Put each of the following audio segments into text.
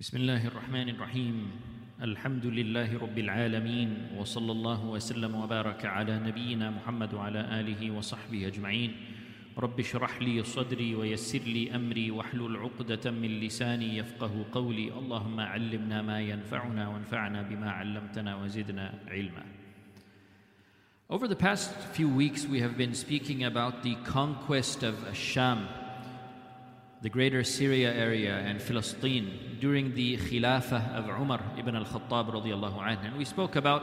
بسم الله الرحمن الرحيم. الحمد لله رب العالمين وصلى الله وسلم وبارك على نبينا محمد وعلى آله وصحبه أجمعين. رب اشرح لي صدري ويسر لي أمري واحلل عقدة من لساني يفقه قولي. اللهم علمنا ما ينفعنا وانفعنا بما علمتنا وزدنا علما. Over the past few weeks, we have been speaking about the conquest of Sham, the greater Syria area and Philistine during the Khilafah of Umar ibn al-Khattab. And we spoke about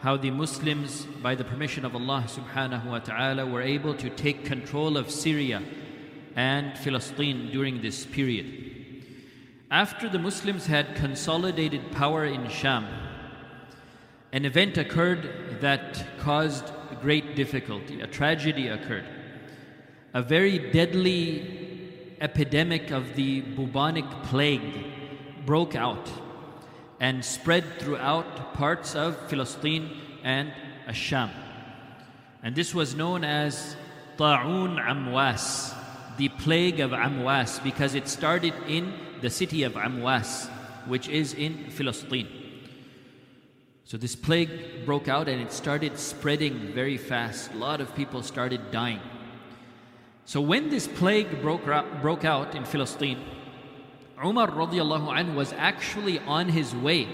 how the Muslims, by the permission of Allah subhanahu wa ta'ala, were able to take control of Syria and Philistine during this period. After the Muslims had consolidated power in Sham, an event occurred that caused great difficulty. A tragedy occurred. A very deadly epidemic of the bubonic plague broke out and spread throughout parts of Philistine and Asham. And this was known as Ta'un Amwas, the plague of Amwas, because it started in the city of Amwas, which is in Philistine. So this plague broke out and it started spreading very fast. A lot of people started dying. So when this plague broke, broke out in Philistine, Umar radiallahu anhu was actually on his way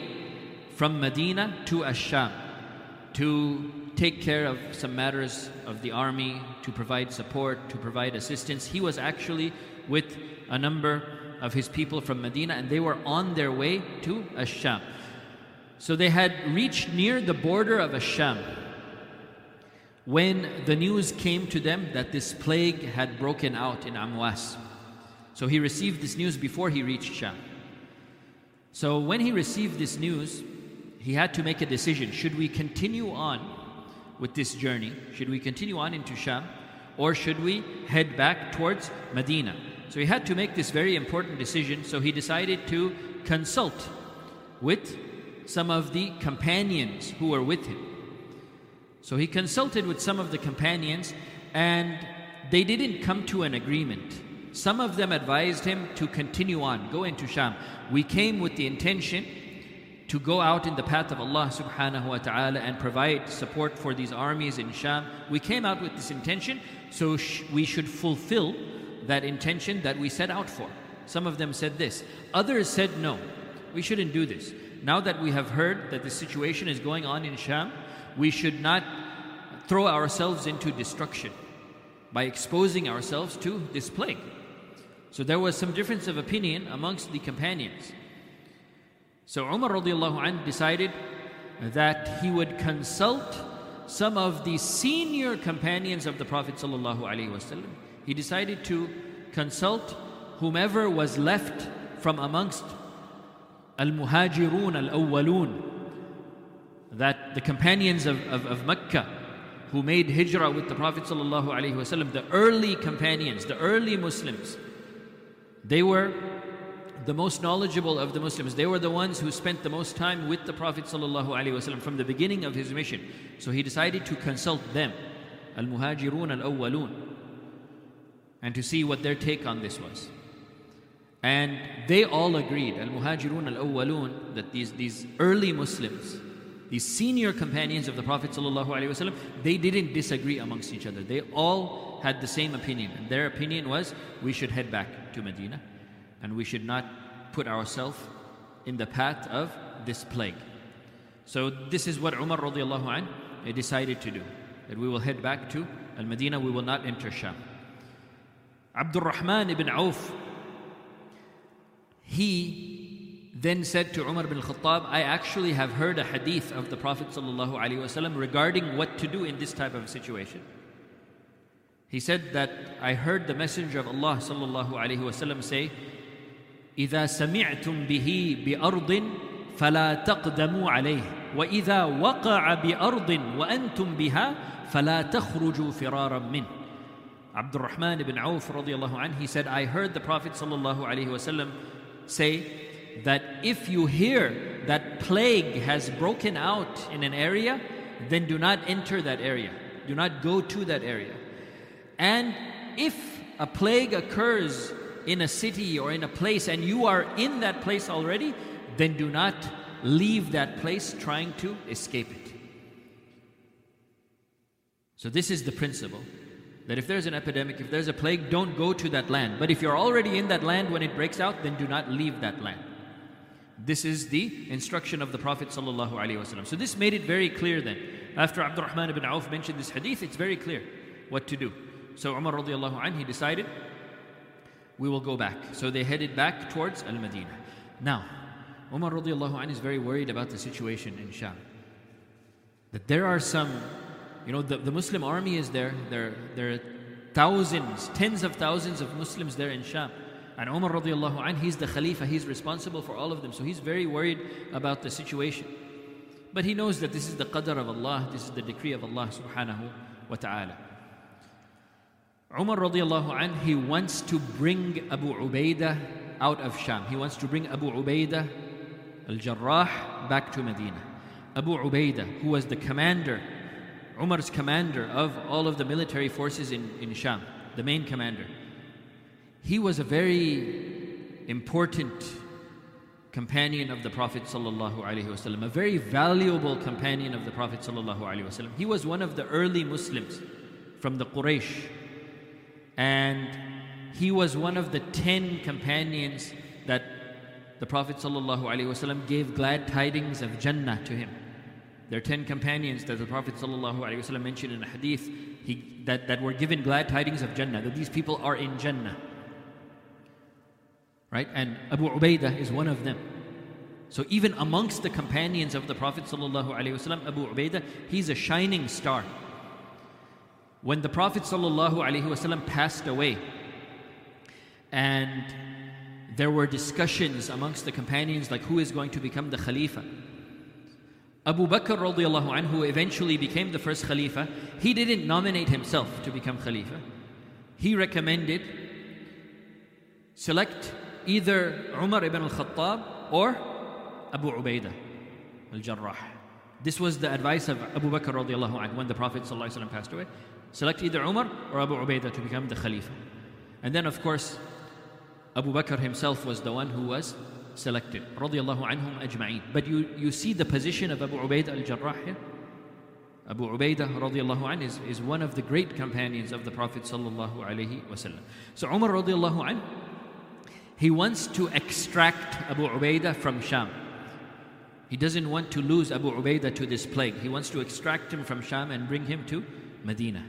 from Medina to Asham to take care of some matters of the army, to provide support, to provide assistance. He was actually with a number of his people from Medina and they were on their way to Asham. So they had reached near the border of Asham when the news came to them that this plague had broken out in Amwas. So he received this news before he reached Sham. So when he received this news, he had to make a decision. Should we continue on with this journey? Should we continue on into Sham? Or should we head back towards Medina? So he had to make this very important decision. So he decided to consult with some of the companions who were with him. So he consulted with some of the companions and they didn't come to an agreement. Some of them advised him to continue on, go into Sham. We came with the intention to go out in the path of Allah subhanahu wa ta'ala and provide support for these armies in Sham. We came out with this intention, so sh- we should fulfill that intention that we set out for. Some of them said this. Others said, no, we shouldn't do this. Now that we have heard that the situation is going on in Sham, we should not throw ourselves into destruction by exposing ourselves to this plague. So there was some difference of opinion amongst the companions. So Umar radiallahu anh decided that he would consult some of the senior companions of the Prophet sallallahu alaihi wasallam. He decided to consult whomever was left from amongst al-muhajirun al-awwalun that the companions of, of, of Mecca who made hijrah with the Prophet ﷺ, the early companions, the early Muslims, they were the most knowledgeable of the Muslims. They were the ones who spent the most time with the Prophet ﷺ from the beginning of his mission. So he decided to consult them, Al Muhajirun Al Awwalun, and to see what their take on this was. And they all agreed, Al Muhajirun Al Awwalun, that these, these early Muslims, these senior companions of the Prophet ﷺ, they didn't disagree amongst each other. They all had the same opinion. And their opinion was we should head back to Medina and we should not put ourselves in the path of this plague. So this is what Umar radiallahu anh decided to do. That we will head back to Al-Medina, we will not enter Sham. Abdul Rahman ibn Auf, he then said to Umar bin Khattab, I actually have heard a hadith of the Prophet ﷺ regarding what to do in this type of situation. He said that I heard the Messenger of Allah ﷺ say, إذا سمعتم به بأرض فلا تقدموا عليه وإذا وقع بأرض وأنتم بها فلا تخرجوا فرارا منه Abdul Rahman ibn Auf radiallahu anh, he said, I heard the Prophet ﷺ say that if you hear that plague has broken out in an area, then do not enter that area. Do not go to that area. And if a plague occurs in a city or in a place and you are in that place already, then do not leave that place trying to escape it. So, this is the principle that if there's an epidemic, if there's a plague, don't go to that land. But if you're already in that land when it breaks out, then do not leave that land. This is the instruction of the Prophet. ﷺ. So, this made it very clear then. After Abdurrahman ibn Auf mentioned this hadith, it's very clear what to do. So, Umar radiallahu anh, he decided, we will go back. So, they headed back towards Al Madinah. Now, Umar radiallahu anh is very worried about the situation in Sham. That there are some you know, the, the Muslim army is there. There, there are thousands, tens of thousands of Muslims there in Sham. And Umar radiallahu anh, he's the Khalifa, he's responsible for all of them. So he's very worried about the situation. But he knows that this is the qadr of Allah, this is the decree of Allah subhanahu wa ta'ala. Umar radiallahu anh, he wants to bring Abu Ubaidah out of Sham. He wants to bring Abu Ubaidah al-Jarrah back to Medina. Abu Ubaidah, who was the commander Umar's commander of all of the military forces in, in Sham, the main commander. He was a very important companion of the Prophet ﷺ, a very valuable companion of the Prophet ﷺ. He was one of the early Muslims from the Quraysh. And he was one of the ten companions that the Prophet ﷺ gave glad tidings of Jannah to him. There are 10 companions that the Prophet ﷺ mentioned in a hadith he, that, that were given glad tidings of Jannah, that these people are in Jannah. Right? And Abu Ubaidah is one of them. So even amongst the companions of the Prophet ﷺ, Abu Ubaidah, he's a shining star. When the Prophet ﷺ passed away, and there were discussions amongst the companions like who is going to become the Khalifa. Abu Bakr radiallahu anhu, who eventually became the first Khalifa, he didn't nominate himself to become Khalifa. He recommended select either Umar ibn al-Khattab or Abu Ubaidah al-Jarrah. This was the advice of Abu Bakr radiallahu anhu when the Prophet ﷺ passed away. Select either Umar or Abu Ubaidah to become the Khalifa. And then of course, Abu Bakr himself was the one who was selected radiallahu anhum ajma'in. But you, you see the position of Abu Ubaidah al-Jarrah here? Abu Ubaidah radiallahu anh is, is one of the great companions of the Prophet sallallahu alaihi wasallam so Umar radiallahu anh he wants to extract Abu Ubaidah from Sham. He doesn't want to lose Abu Ubaidah to this plague. He wants to extract him from Sham and bring him to Medina.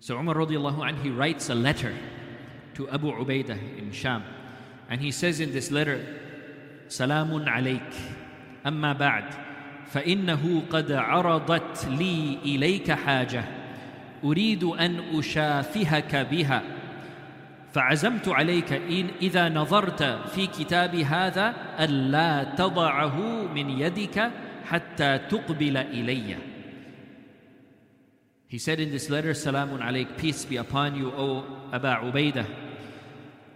So Umar radiallahu anh he writes a letter to Abu Ubaidah in Sham and he says in this letter, سلام عليك أما بعد فإنه قد عرضت لي إليك حاجة أريد أن أشافهك بها فعزمت عليك إن إذا نظرت في كتاب هذا ألا تضعه من يدك حتى تقبل إلي He said in this letter, Salamun alayk, peace be upon you, O Aba Ubaidah.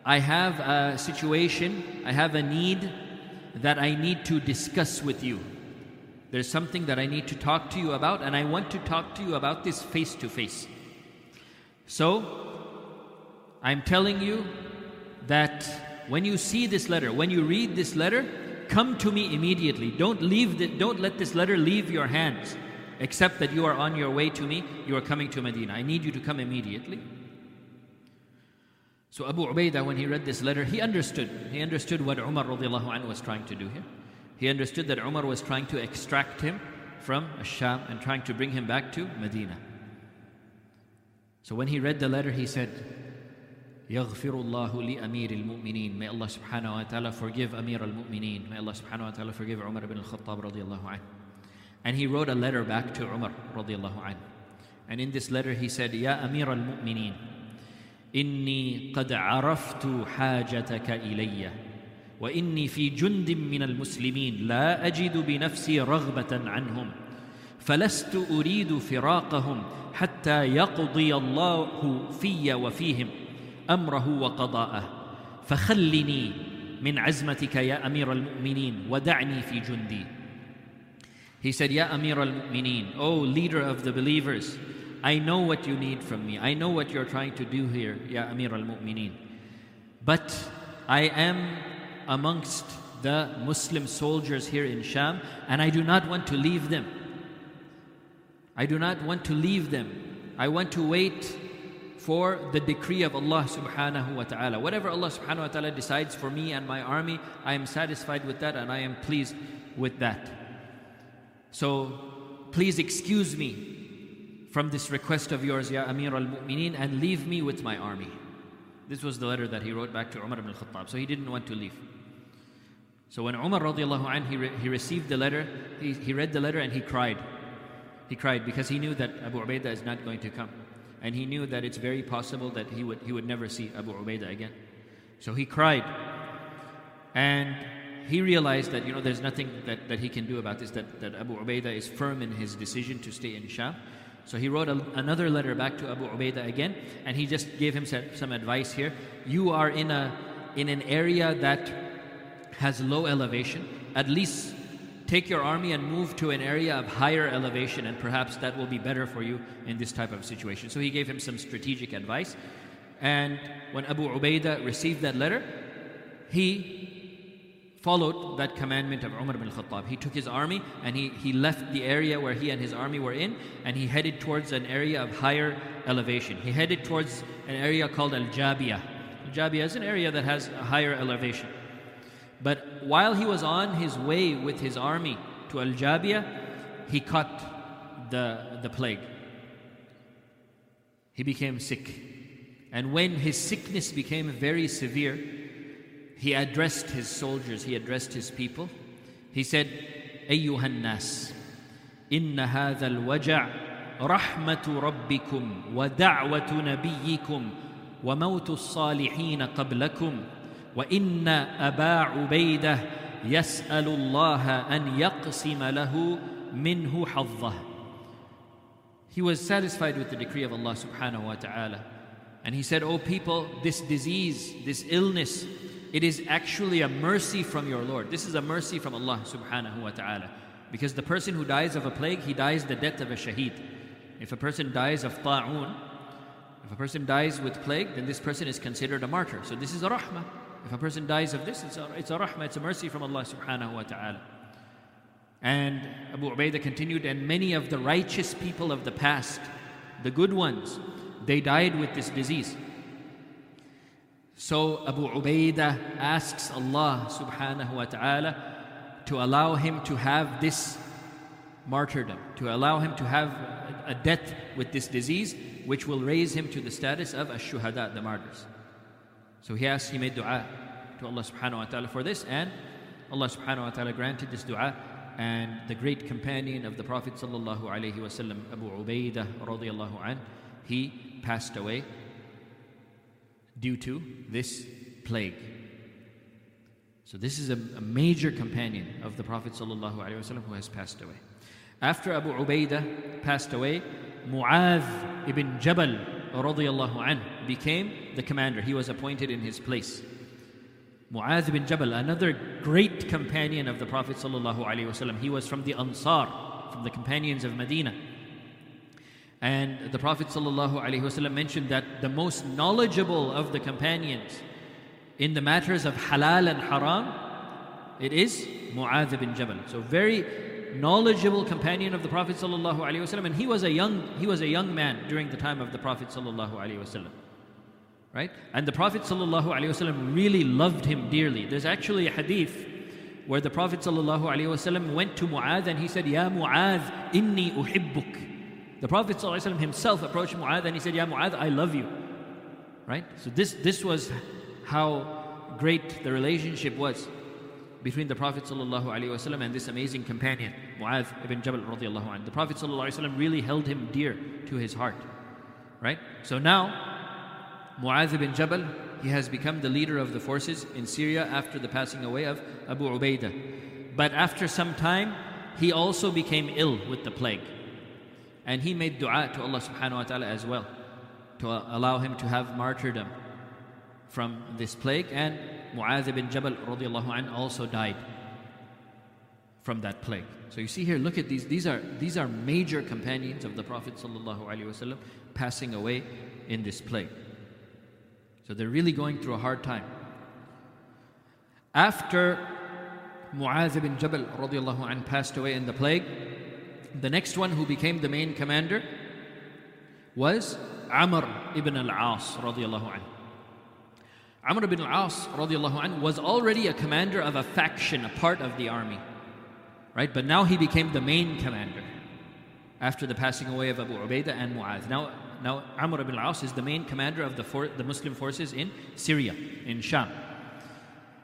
I have a situation, I have a need that I need to discuss with you. There's something that I need to talk to you about, and I want to talk to you about this face to face. So, I'm telling you that when you see this letter, when you read this letter, come to me immediately. Don't leave the, don't let this letter leave your hands, except that you are on your way to me, you are coming to Medina. I need you to come immediately. So Abu Ubaidah, when he read this letter, he understood. He understood what Umar radiallahu anhu was trying to do here. He understood that Umar was trying to extract him from Sham and trying to bring him back to Medina. So when he read the letter, he said, يغفر الله لأمير المؤمنين May Allah subhanahu wa ta'ala forgive Amir al-Mu'mineen. May Allah subhanahu wa ta'ala forgive Umar ibn al-Khattab radiallahu anhu. And he wrote a letter back to Umar radiallahu anhu. And in this letter he said, Ya Amir al-Mu'mineen. إني قد عرفت حاجتك إلي وإني في جند من المسلمين لا أجد بنفسي رغبة عنهم فلست أريد فراقهم حتى يقضي الله في وفيهم أمره وقضاءه. فخلني من عزمتك يا أمير المؤمنين ودعني في جندي. He said, Ya Amir al-Mu'mineen, O leader of the believers, I know what you need from me. I know what you're trying to do here, Ya Amir al Mu'mineen. But I am amongst the Muslim soldiers here in Sham, and I do not want to leave them. I do not want to leave them. I want to wait for the decree of Allah subhanahu wa ta'ala. Whatever Allah subhanahu wa ta'ala decides for me and my army, I am satisfied with that and I am pleased with that. So please excuse me from this request of yours, Ya Amir al Mu'mineen, and leave me with my army. This was the letter that he wrote back to Umar ibn al-Khattab. So he didn't want to leave. So when Umar radiallahu anh, he, re- he received the letter, he, he read the letter and he cried. He cried because he knew that Abu Ubaidah is not going to come. And he knew that it's very possible that he would, he would never see Abu Ubaidah again. So he cried. And he realized that, you know, there's nothing that, that he can do about this, that, that Abu Ubaidah is firm in his decision to stay in Sham. So he wrote a, another letter back to Abu Ubaidah again, and he just gave him some, some advice here. You are in, a, in an area that has low elevation. At least take your army and move to an area of higher elevation, and perhaps that will be better for you in this type of situation. So he gave him some strategic advice. And when Abu Ubaidah received that letter, he followed that commandment of Umar ibn Khattab. He took his army and he, he left the area where he and his army were in and he headed towards an area of higher elevation. He headed towards an area called Al Jabiyah. Al Jabiyah is an area that has a higher elevation. But while he was on his way with his army to Al Jabiyah, he caught the, the plague. He became sick. And when his sickness became very severe, he addressed his soldiers, he addressed his people. He said, أيها الناس إن هذا الوجع رحمة ربكم ودعوة نبيكم وموت الصالحين قبلكم وإن أبا عبيدة يسأل الله أن يقسم له منه حظه He was satisfied with the decree of Allah subhanahu wa ta'ala. And he said, O oh people, this disease, this illness, it is actually a mercy from your Lord. This is a mercy from Allah subhanahu wa ta'ala. Because the person who dies of a plague, he dies the death of a shaheed. If a person dies of ta'un, if a person dies with plague, then this person is considered a martyr. So this is a rahmah. If a person dies of this, it's a, it's a rahmah, it's a mercy from Allah subhanahu wa ta'ala. And Abu Ubaidah continued, and many of the righteous people of the past, the good ones, they died with this disease. So Abu Ubaidah asks Allah subhanahu wa ta'ala to allow him to have this martyrdom, to allow him to have a death with this disease, which will raise him to the status of ash-shuhada, the martyrs. So he asked, he made dua to Allah subhanahu wa ta'ala for this, and Allah subhanahu wa ta'ala granted this dua. And the great companion of the Prophet sallallahu alaihi wasallam, Abu Ubaidah radiallahu anh, he passed away due to this plague. So this is a, a major companion of the Prophet ﷺ who has passed away. After Abu Ubaidah passed away, Mu'adh ibn Jabal radiallahu anh, became the commander. He was appointed in his place. Mu'adh ibn Jabal, another great companion of the Prophet ﷺ. He was from the Ansar, from the companions of Medina. And the Prophet ﷺ mentioned that the most knowledgeable of the companions in the matters of halal and haram, it is Mu'adh bin Jabal. So very knowledgeable companion of the Prophet ﷺ, and he was a young he was a young man during the time of the Prophet ﷺ. Right? And the Prophet ﷺ really loved him dearly. There's actually a hadith where the Prophet ﷺ went to Mu'adh and he said, Ya Mu'adh, inni uhibbuk. The Prophet ﷺ himself approached Mu'adh and he said, Ya Mu'adh, I love you. Right? So this, this was how great the relationship was between the Prophet ﷺ and this amazing companion, Mu'adh ibn Jabal radiallahu anh. The Prophet ﷺ really held him dear to his heart. Right? So now, Mu'adh ibn Jabal, he has become the leader of the forces in Syria after the passing away of Abu Ubaidah. But after some time, he also became ill with the plague. And he made dua to Allah subhanahu wa ta'ala as well to allow him to have martyrdom from this plague. And Mu'adh ibn Jabal radiallahu anh also died from that plague. So you see here, look at these. These are, these are major companions of the Prophet sallallahu alaihi wasallam passing away in this plague. So they're really going through a hard time. After Mu'adh ibn Jabal radiallahu anh, passed away in the plague, the next one who became the main commander was Amr ibn al-As radiallahu anh. Amr ibn al-As radiallahu anh, was already a commander of a faction, a part of the army. Right? But now he became the main commander after the passing away of Abu Ubaidah and Mu'adh. Now, now Amr ibn al-As is the main commander of the, for, the Muslim forces in Syria, in Sham.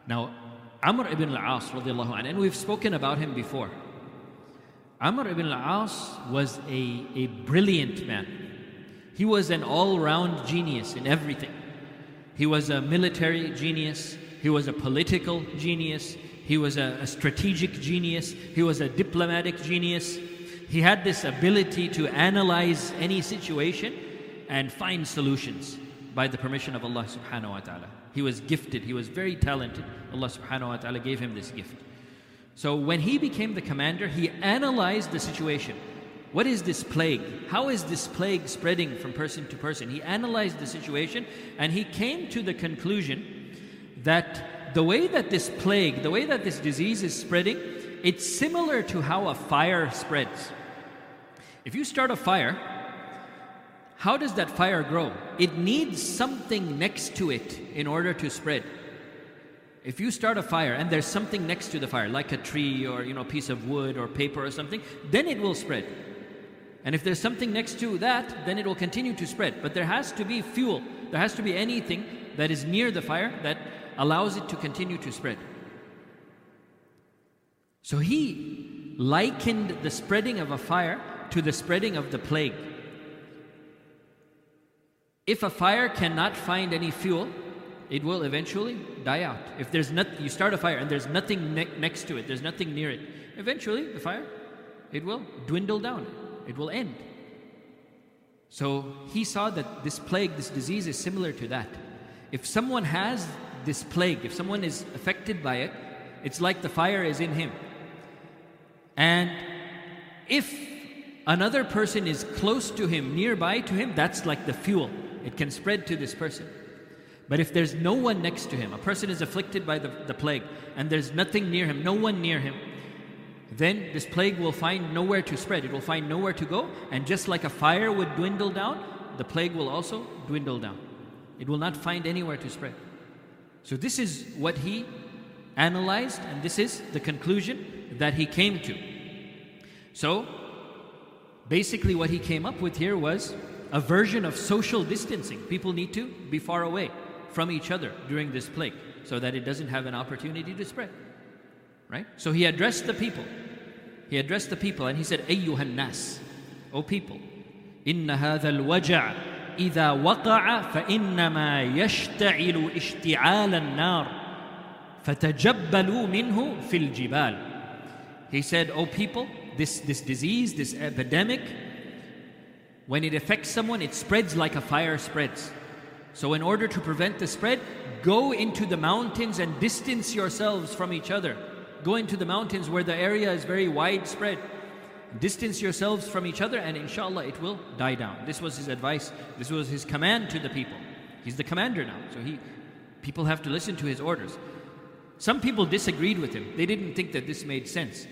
Now, Amr ibn al-As radiallahu anh, and we've spoken about him before. Amr ibn al-As was a, a brilliant man. He was an all-round genius in everything. He was a military genius. He was a political genius. He was a, a strategic genius. He was a diplomatic genius. He had this ability to analyze any situation and find solutions by the permission of Allah subhanahu wa ta'ala. He was gifted, he was very talented. Allah subhanahu wa ta'ala gave him this gift. So when he became the commander, he analyzed the situation. What is this plague? How is this plague spreading from person to person? He analyzed the situation and he came to the conclusion that the way that this plague, the way that this disease is spreading, it's similar to how a fire spreads. If you start a fire, how does that fire grow? It needs something next to it in order to spread. If you start a fire and there's something next to the fire, like a tree or you know, a piece of wood or paper or something, then it will spread. And if there's something next to that, then it will continue to spread. But there has to be fuel. There has to be anything that is near the fire that allows it to continue to spread. So he likened the spreading of a fire to the spreading of the plague. If a fire cannot find any fuel, it will eventually die out. If there's not, you start a fire and there's nothing ne- next to it, there's nothing near it. Eventually, the fire, it will dwindle down. It will end. So he saw that this plague, this disease, is similar to that. If someone has this plague, if someone is affected by it, it's like the fire is in him. And if another person is close to him, nearby to him, that's like the fuel. It can spread to this person. But if there's no one next to him, a person is afflicted by the, the plague, and there's nothing near him, no one near him, then this plague will find nowhere to spread. It will find nowhere to go. And just like a fire would dwindle down, the plague will also dwindle down. It will not find anywhere to spread. So, this is what he analyzed, and this is the conclusion that he came to. So, basically, what he came up with here was a version of social distancing. People need to be far away from each other during this plague so that it doesn't have an opportunity to spread. Right? So he addressed the people. He addressed the people and he said, أيها الناس, O people, إن هذا الوجع إذا وقع فإنما يشتعل اشتعال النار فتجبلوا منه في الجبال. He said, O people, this, this disease, this epidemic, when it affects someone, it spreads like a fire spreads. So, in order to prevent the spread, go into the mountains and distance yourselves from each other. Go into the mountains where the area is very widespread. Distance yourselves from each other, and inshallah, it will die down. This was his advice. This was his command to the people. He's the commander now, so he, people have to listen to his orders. Some people disagreed with him. They didn't think that this made sense.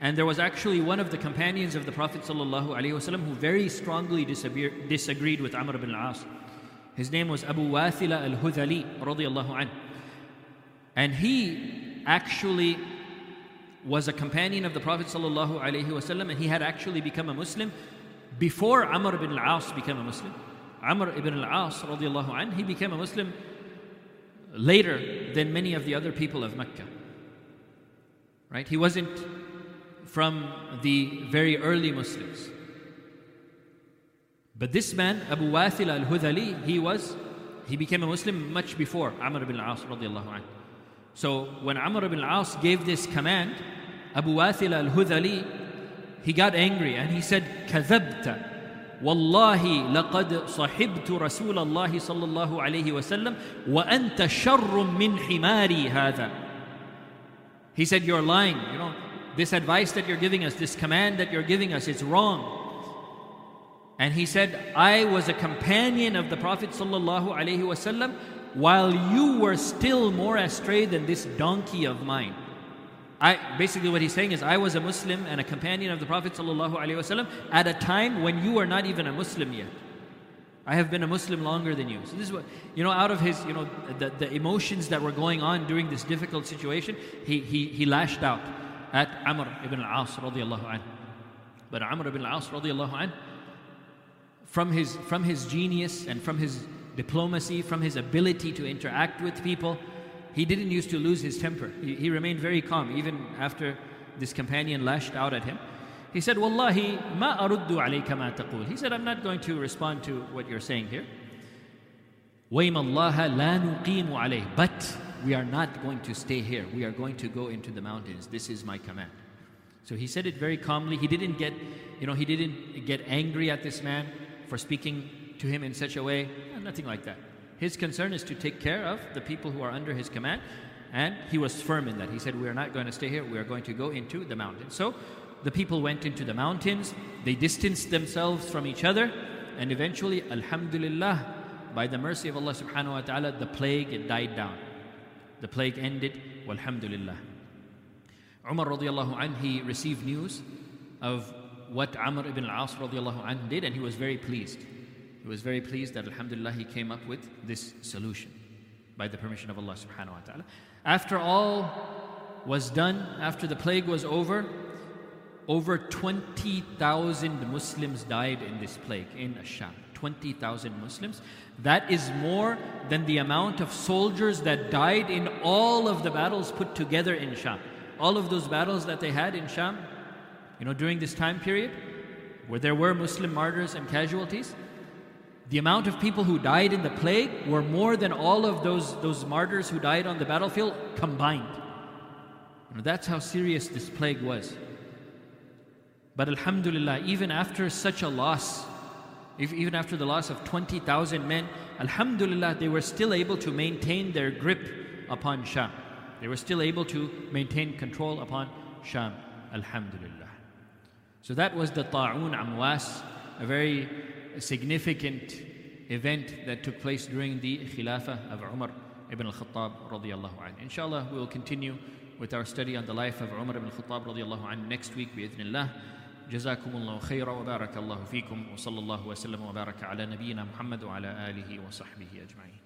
And there was actually one of the companions of the Prophet ﷺ who very strongly disagreed with Amr ibn al-As. His name was Abu Wathila al-Hudhali radiallahu anh. And he actually was a companion of the Prophet ﷺ and he had actually become a Muslim before Amr ibn al-As became a Muslim. Amr ibn al-As radiallahu anh, he became a Muslim later than many of the other people of Mecca. Right? He wasn't from the very early Muslims. But this man, Abu Wathil al Hudhali, he was, he became a Muslim much before Amr ibn al-As radiallahu anhu. So when Amr ibn al-As gave this command, Abu Wathil al Hudhali, he got angry and he said, كذبت والله لقد صحبت رسول الله صلى الله عليه وسلم وأنت شر من حماري هذا. He said, You're lying. You know, this advice that you're giving us, this command that you're giving us, it's wrong. And he said, I was a companion of the Prophet wasallam while you were still more astray than this donkey of mine. I, basically, what he's saying is, I was a Muslim and a companion of the Prophet ﷺ at a time when you were not even a Muslim yet. I have been a Muslim longer than you. So this is what you know. Out of his, you know, the, the emotions that were going on during this difficult situation, he he, he lashed out at Amr ibn al-As radiallahu anhu. But Amr ibn al-As radiallahu anhu, from his from his genius and from his diplomacy, from his ability to interact with people, he didn't used to lose his temper. He, he remained very calm even after this companion lashed out at him. He said, Wallahi, ma aruddu alayka ma taqul. He said, I'm not going to respond to what you're saying here. وَيْمَ اللَّهَ لَا نُقِيمُ عَلَيْهِ But we are not going to stay here. We are going to go into the mountains. This is my command. So he said it very calmly. He didn't get, you know, he didn't get angry at this man for speaking to him in such a way. Eh, nothing like that. His concern is to take care of the people who are under his command. And he was firm in that. He said, We are not going to stay here. We are going to go into the mountains. So the people went into the mountains, they distanced themselves from each other, and eventually, Alhamdulillah, by the mercy of Allah subhanahu wa ta'ala, the plague died down. The plague ended, Alhamdulillah. Umar radiallahu anh, he received news of what Amr ibn al-As did, and he was very pleased. He was very pleased that Alhamdulillah he came up with this solution by the permission of Allah subhanahu wa ta'ala. After all was done, after the plague was over, over 20,000 Muslims died in this plague in Asham. 20,000 Muslims. That is more than the amount of soldiers that died in all of the battles put together in Sham. All of those battles that they had in Sham, you know, during this time period, where there were Muslim martyrs and casualties, the amount of people who died in the plague were more than all of those, those martyrs who died on the battlefield combined. You know, that's how serious this plague was. But Alhamdulillah, even after such a loss, if, even after the loss of 20,000 men, Alhamdulillah, they were still able to maintain their grip upon Sham. They were still able to maintain control upon Sham. Alhamdulillah. So that was the Ta'un Amwas, a very significant event that took place during the Khilafah of Umar ibn al-Khattab radiallahu anhu. Inshallah, we will continue with our study on the life of Umar ibn al-Khattab radiallahu anhu next week, bi'idhnillah. جزاكم الله خيرا وبارك الله فيكم وصلى الله وسلم وبارك على نبينا محمد وعلى اله وصحبه اجمعين